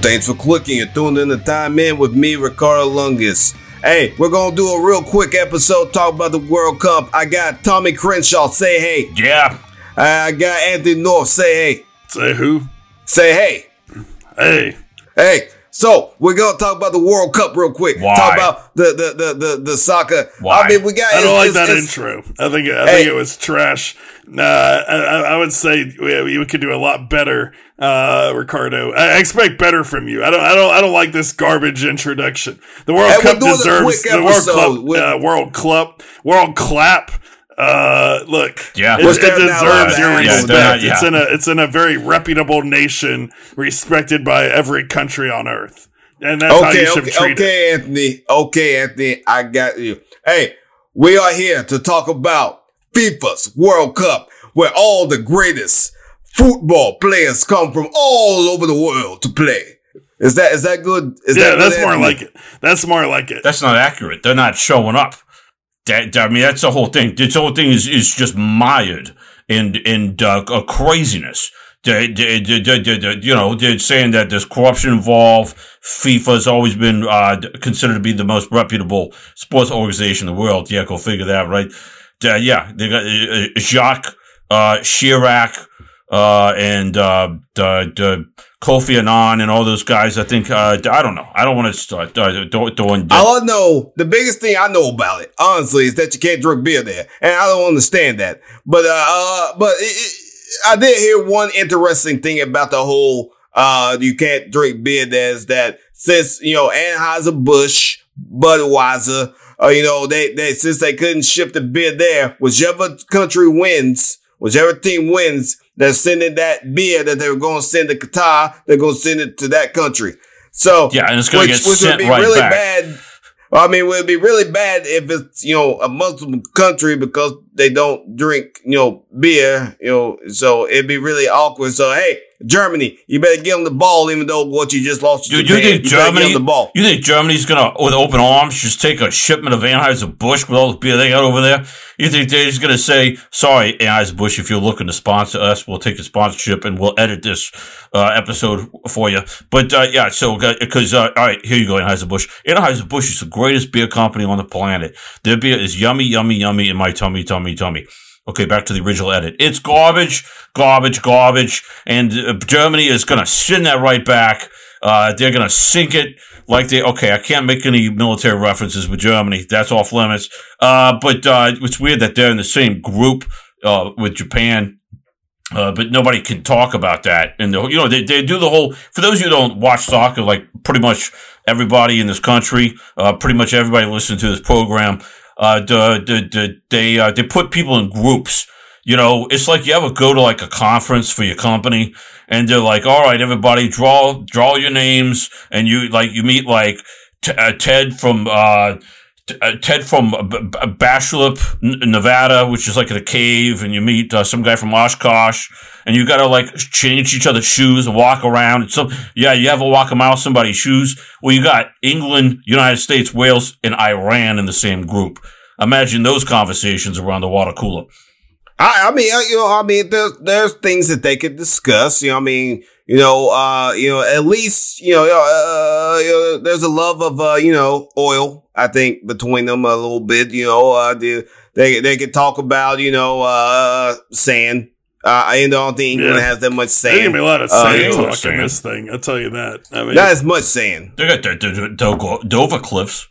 Thanks for clicking and tuning in the time in with me, Ricardo Lungus. Hey, we're gonna do a real quick episode talk about the World Cup. I got Tommy Crenshaw say hey. Yeah. I got Anthony North say hey. Say who? Say hey. Hey. Hey. So we're gonna talk about the World Cup real quick. Why? Talk about the the the the, the soccer. Why? I mean, we got. I don't like that intro. I think I Hey. think it was trash. Uh, I, I would say we, we could do a lot better, uh, Ricardo. I expect better from you. I don't. I don't. I don't like this garbage introduction. The World Hey, Cup deserves the World. Club. Uh, World Club. World clap. Uh, look, Yeah. it, it deserves your line. Yeah, respect. they're It's in a it's in a very reputable nation, respected by every country on earth, and that's how Okay, you should okay, treat it. okay, Anthony. Okay, Anthony, I got you. Hey, we are here to talk about FIFA's World Cup, where all the greatest football players come from all over the world to play. Is that is that good? Is Yeah, that good, that's more Anthony? like it. That's more like it. That's not accurate. They're not showing up. That, I mean, that's the whole thing. This whole thing is, is just mired in in uh, craziness. They, they, they, you know, they're saying that there's corruption involved. FIFA has always been uh, considered to be the most reputable sports organization in the world. Yeah, go figure that, right? Yeah, they got uh, uh, Jacques uh, Chirac and the Kofi Annan and all those guys. I think uh, I don't know. I don't want to start uh, doing. doing All I know, the biggest thing I know about it, honestly, is that you can't drink beer there, and I don't understand that. But uh, uh but it, it, I did hear one interesting thing about the whole uh you can't drink beer there is that since you know Anheuser Busch, Budweiser, uh, you know they they since they couldn't ship the beer there, whichever country wins, whichever team wins, they're sending that beer that they were going to send to Qatar, they're going to send it to that country. So Yeah, and it's gonna get sent right really back. bad. I mean, it would be really bad if it's you know a Muslim country because they don't drink you know beer. You know, so it'd be really awkward. So hey, Germany, you better get on the ball, even though what you just lost. Dude, you think get Germany? the ball? You think Germany's gonna, with open arms, just take a shipment of Anheuser Busch with all the beer they got over there? You think they're just gonna say, "Sorry, Anheuser Busch, if you're looking to sponsor us, we'll take the sponsorship and we'll edit this uh, episode for you." But uh, yeah, so because uh, all right, here you go, Anheuser Busch. Anheuser Busch is the greatest beer company on the planet. Their beer is yummy, yummy, yummy in my tummy, tummy, tummy. Okay, back to the original edit. It's garbage, garbage, garbage, and uh, Germany is gonna send that right back. Uh, they're gonna sink it like they. Okay, I can't make any military references with Germany. That's off limits. Uh, but uh, it's weird that they're in the same group uh, with Japan. Uh, but nobody can talk about that. And the, you know, they, they do the whole, for those who don't watch soccer, like pretty much everybody in this country, uh, pretty much everybody listening to this program, uh, the, the, the, they, uh, they put people in groups. You know, it's like you ever go to like a conference for your company and they're like, all right, everybody draw, draw your names and you like, you meet like t- uh, Ted from, uh, Ted from uh, Nevada, which is like in a cave, and you meet uh, some guy from Oshkosh, and you gotta like change each other's shoes and walk around. So, yeah, you ever walk a mile somebody's shoes? Well, you got England, United States, Wales, and Iran in the same group. Imagine those conversations around the water cooler. I, I mean, uh, you know, I mean, there's there's things that they could discuss. You know, I mean, you know, uh, you know, at least you know, uh, you know there's a love of uh, you know, oil. I think between them a little bit. You know, uh, they they, they could talk about you know, uh, sand. Uh, I don't think England Yeah. has that much There's gonna sand. be a lot of Uh, sand yeah. talk Sand. in this thing. I'll tell you that. I mean, Not as much sand. They got the, the, the Dover- Dover Cliffs.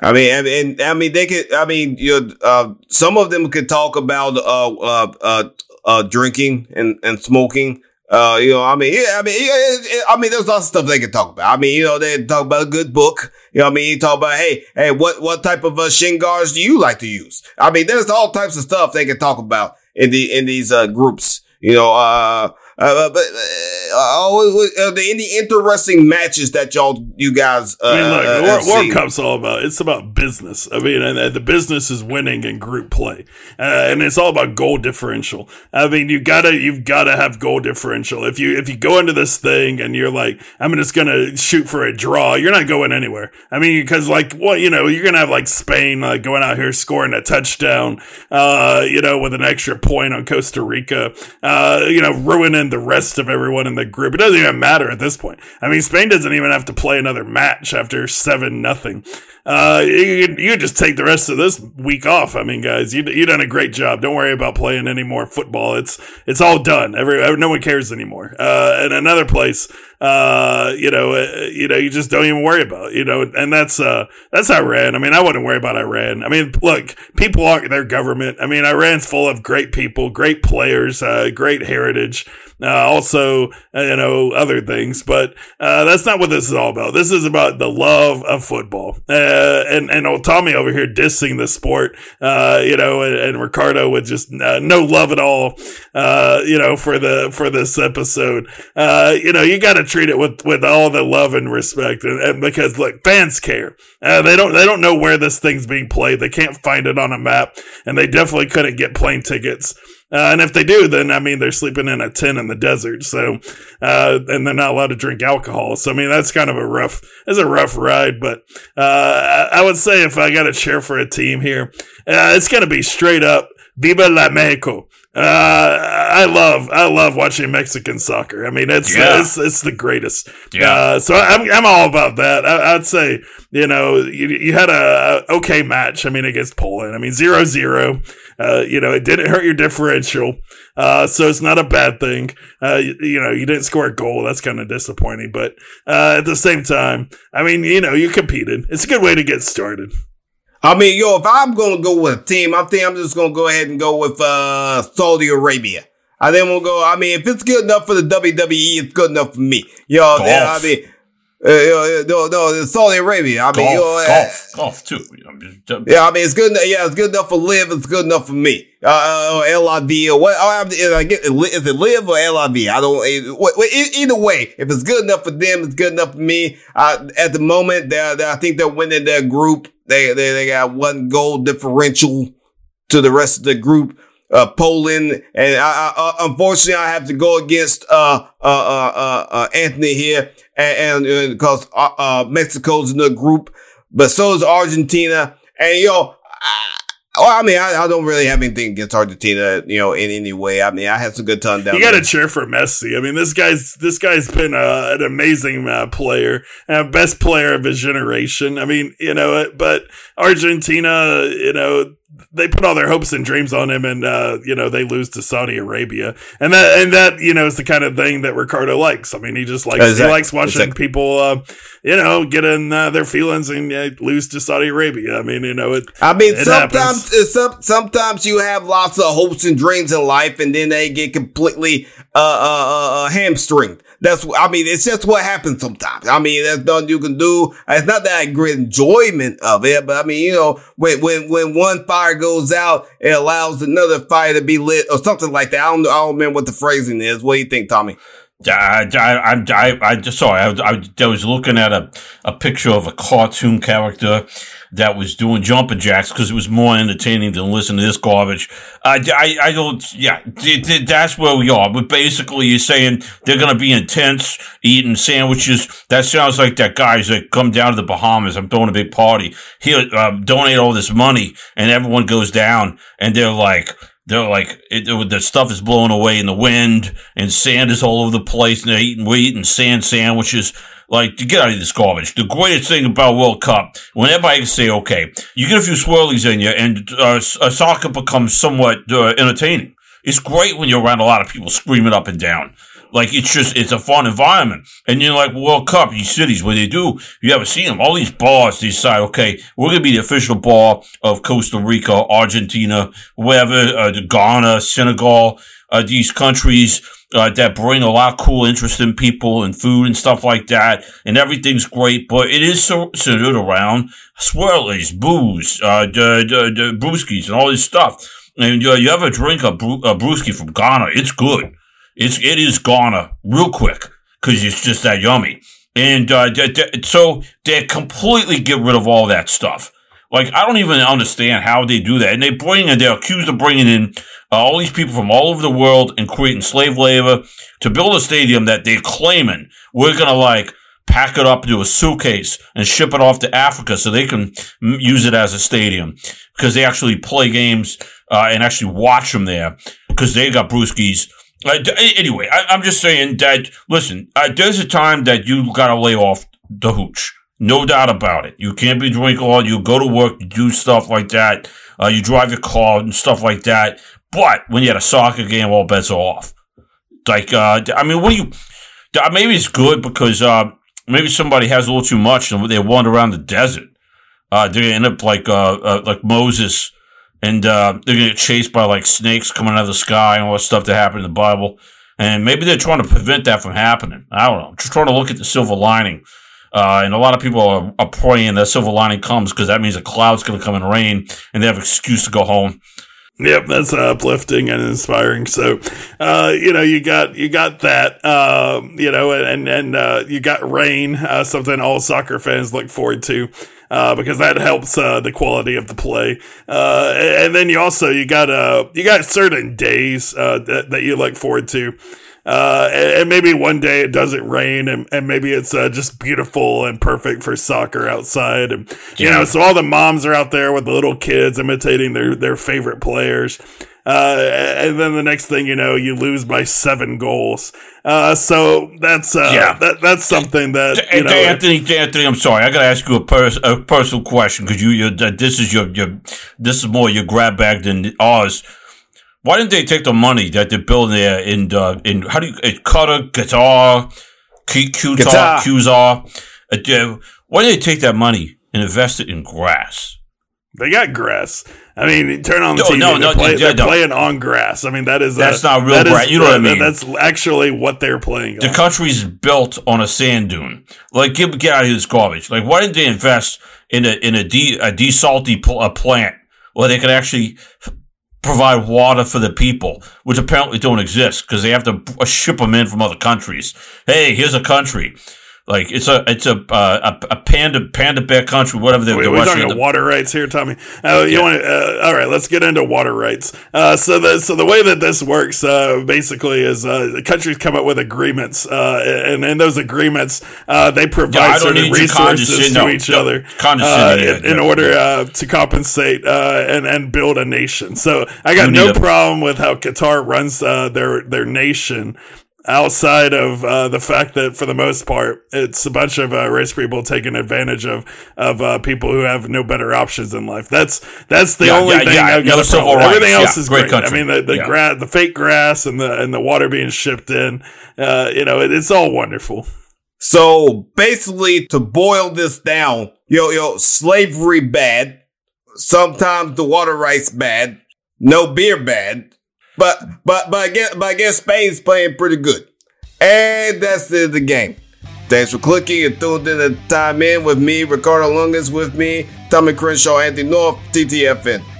I mean, and, I mean, they could. I mean, you uh, some of them could talk about uh, uh, uh, uh, drinking and and smoking. Uh, you know, I mean, yeah, I mean, yeah, it- it- I mean, there's lots of stuff they can talk about. I mean, you know, they talk about a good book. You know, I mean, you talk about, hey, hey, what what type of uh, shin guards do you like to use? I mean, there's all types of stuff they can talk about in the in these uh, groups. You know, uh, uh, but always, uh, the any interesting matches that y'all you guys uh, I mean, look, uh, the World, World? Cup's all about it's about business. I mean, and, and the business is winning in group play, uh, and it's all about goal differential. I mean, you gotta you've gotta have goal differential. If you if you go into this thing and you're like, I'm just gonna shoot for a draw, you're not going anywhere. I mean, because like what you know, you're gonna have like Spain like going out here scoring a touchdown, uh, you know, with an extra point on Costa Rica, uh, you know, ruining the rest of everyone in the the group. It doesn't even matter at this point. I mean, Spain doesn't even have to play another match after seven nothing. Uh, you, you just take the rest of this week off. I mean, guys, you you done a great job. Don't worry about playing any more football. It's it's all done. Every no one cares anymore. Uh, and another place, uh, you know, uh, you know, you just don't even worry about. You know, and that's uh that's Iran. I mean, I wouldn't worry about Iran. I mean, look, people are their government. I mean, Iran's full of great people, great players, uh, great heritage uh, also, uh, you know, other things. But uh, that's not what this is all about. This is about the love of football. Uh, and and old Tommy over here dissing the sport, uh, you know, and, and, Ricardo with just uh, no love at all, uh, you know, for the for this episode. Uh, you know, you got to treat it with with all the love and respect, and, and because look, fans care. they don't they don't know where this thing's being played. They can't find it on a map, and they definitely couldn't get plane tickets. Uh, and if they do, then I mean they're sleeping in a tent in the desert. So, uh, and they're not allowed to drink alcohol. So I mean that's kind of a rough, it's a rough ride. But uh, I would say if I got to cheer for a team here, uh, it's going to be straight up Viva la Mexico. Uh, I love, I love watching Mexican soccer. I mean, it's, yeah. it's, it's the greatest. Yeah. Uh, so I'm, I'm all about that. I, would say, you know, you, you had a, a, okay match. I mean, against Poland. I mean, zero, zero. Uh, you know, it didn't hurt your differential. Uh, so it's not a bad thing. Uh, you, you, know, you didn't score a goal. That's kind of disappointing. But, uh, at the same time, I mean, you know, you competed. It's a good way to get started. I mean, yo, if I'm going to go with a team, I think I'm just going to go ahead and go with, uh, Saudi Arabia. I then we'll go. I mean, if it's good enough for the WWE, it's good enough for me. Yo, I mean, uh, no, no, Saudi Arabia. I mean, golf, you know, golf, uh, golf too. yeah, I mean, it's good. Yeah, it's good enough for live. It's good enough for me. Uh, uh LIV or what? Oh, I get, is it live or LIV? I don't. Either way, if it's good enough for them, it's good enough for me. Uh, at the moment, they I think they're winning their group. They, they they got one goal differential to the rest of the group. Uh, Poland, and I, I, uh, unfortunately, I have to go against uh, uh, uh, uh Anthony here and, and because Mexico's in the group, but so is Argentina. And yo, well, I mean, I, I, don't really have anything against Argentina, you know, in any way. I mean, I had some good time down. You got to cheer for Messi. I mean, this guy's this guy's been uh, an amazing uh, player, uh, best player of his generation. I mean, you know, but Argentina, you know, they put all their hopes and dreams on him, and uh, you know they lose to Saudi Arabia, and that and that you know is the kind of thing that Ricardo likes. I mean, he just likes exactly. he likes watching exactly. people, uh, you know, get in uh, their feelings and uh, lose to Saudi Arabia. I mean, you know, it. I mean, it sometimes uh, some, sometimes you have lots of hopes and dreams in life, and then they get completely uh, uh, hamstringed. That's, I mean, it's just what happens sometimes. I mean, there's nothing you can do. It's not that great enjoyment of it, but I mean, you know, when, when, when one fire goes out, it allows another fire to be lit or something like that. I don't, I don't remember what the phrasing is. What do you think, Tommy? I, I, I, I sorry. I, I, I was looking at a, a picture of a cartoon character that was doing jumping jacks because it was more entertaining than listening to this garbage. I, I, I don't, yeah, that's where we are. But basically, you're saying they're going to be intense eating sandwiches. That sounds like that guy's like, come down to the Bahamas. I'm throwing a big party. Here, uh, donate all this money. And everyone goes down and they're like, they're like it, it, the stuff is blowing away in the wind and sand is all over the place and they're eating we're eating sand sandwiches. Like to get out of this garbage. The greatest thing about world cup when everybody can say okay you get a few swirlies in you and uh, soccer becomes somewhat uh, entertaining. It's great when you're around a lot of people screaming up and down like it's just it's a fun environment. And you're like World Cup, these cities where they do, you ever seen them? All these bars they decide, okay, we're gonna be the official bar of Costa Rica, Argentina, wherever, uh, Ghana, Senegal, uh, these countries. Uh, that bring a lot of cool, interesting people and food and stuff like that, and everything's great. But it is so centered around swirlies, booze, uh, the, the, the brewskis, and all this stuff. And uh, you ever drink a, a brewski from Ghana? It's good. It's it is gonna real quick because it's just that yummy. And uh, so they completely get rid of all that stuff. Like I don't even understand how they do that. And they bring in, they're accused of bringing in uh, all these people from all over the world and creating slave labor to build a stadium that they're claiming we're gonna like pack it up into a suitcase and ship it off to Africa so they can use it as a stadium because they actually play games uh, and actually watch them there because they got brewskis Uh, anyway, I, am just saying that, listen, uh, there's a time that you gotta lay off the hooch. No doubt about it. You can't be drinking all. You go to work, you do stuff like that. Uh, you drive your car and stuff like that. But when you're at a soccer game, all bets are off. Like, uh, I mean, what do you? Maybe it's good because uh, maybe somebody has a little too much and they wander around the desert. Uh, they end up like uh, uh like Moses, and uh, they're gonna get chased by like snakes coming out of the sky and all that stuff that happened in the Bible. And maybe they're trying to prevent that from happening. I don't know. Just trying to look at the silver lining uh, and a lot of people are, are praying that silver lining comes because that means a cloud's going to come and rain and they have an excuse to go home. Yep, that's uplifting and inspiring. So, uh, you know, you got you got that, uh, you know, and and uh, you got rain, uh, something all soccer fans look forward to. Uh, because that helps uh, the quality of the play, and then you also you got you got certain days that, that you look forward to. Uh, and, and, maybe one day it doesn't rain and, and maybe it's uh, just beautiful and perfect for soccer outside. And, you know, so all the moms are out there with the little kids imitating their, their favorite players. Uh, and then the next thing you know, you lose by seven goals. Uh, so that's, uh, yeah. that, that's something that, you know, Anthony, Anthony, I'm sorry. I got to ask you a, pers- a personal question because you, you, this is your, your, this is more your grab bag than ours why didn't they take the money that they're building there in uh, in how do you uh, Qatar, Qatar, Qatar, Qatar? Uh, why did they take that money and invest it in grass? They got grass. I mean, turn on the no, TV. No, they're, no, play, they're playing on grass. I mean, that is that's a, not real grass. You know what I mean? That's actually what they're playing. The on. country's built on a sand dune. Like, get, get out of this garbage. Like, why didn't they invest in a in a de a desalty pl- a plant where they could actually provide water for the people, which apparently don't exist because they have to uh, ship them in from other countries. Hey, here's a country. Like it's a it's a uh, a, a, panda panda bear country, whatever they're. Wait, we're talking about water rights here, Tommy. Uh, you yeah. want uh, all right? Let's get into water rights. Uh, so the so the way that this works uh, basically is uh, the countries come up with agreements, and in those agreements they provide yeah, certain resources to no, each no, other in, in, order to compensate and and build a nation. So I got no problem with how Qatar runs their their nation outside of uh, the fact that for the most part it's a bunch of uh, rich people taking advantage of of uh, people who have no better options in life. That's that's the yeah, only yeah, thing yeah, I've got with. everything else is great, great. I mean the the, gra- the fake grass and the and the water being shipped in uh, you know it, it's all wonderful. So basically to boil this down yo yo slavery bad sometimes the water rights bad no beer bad but but but guess but guess Spain's playing pretty good. And that's the, the game. Thanks for clicking and tuned in the time in with me, Ricardo Lungus with me, Tommy Crenshaw, Anthony North, TTFN.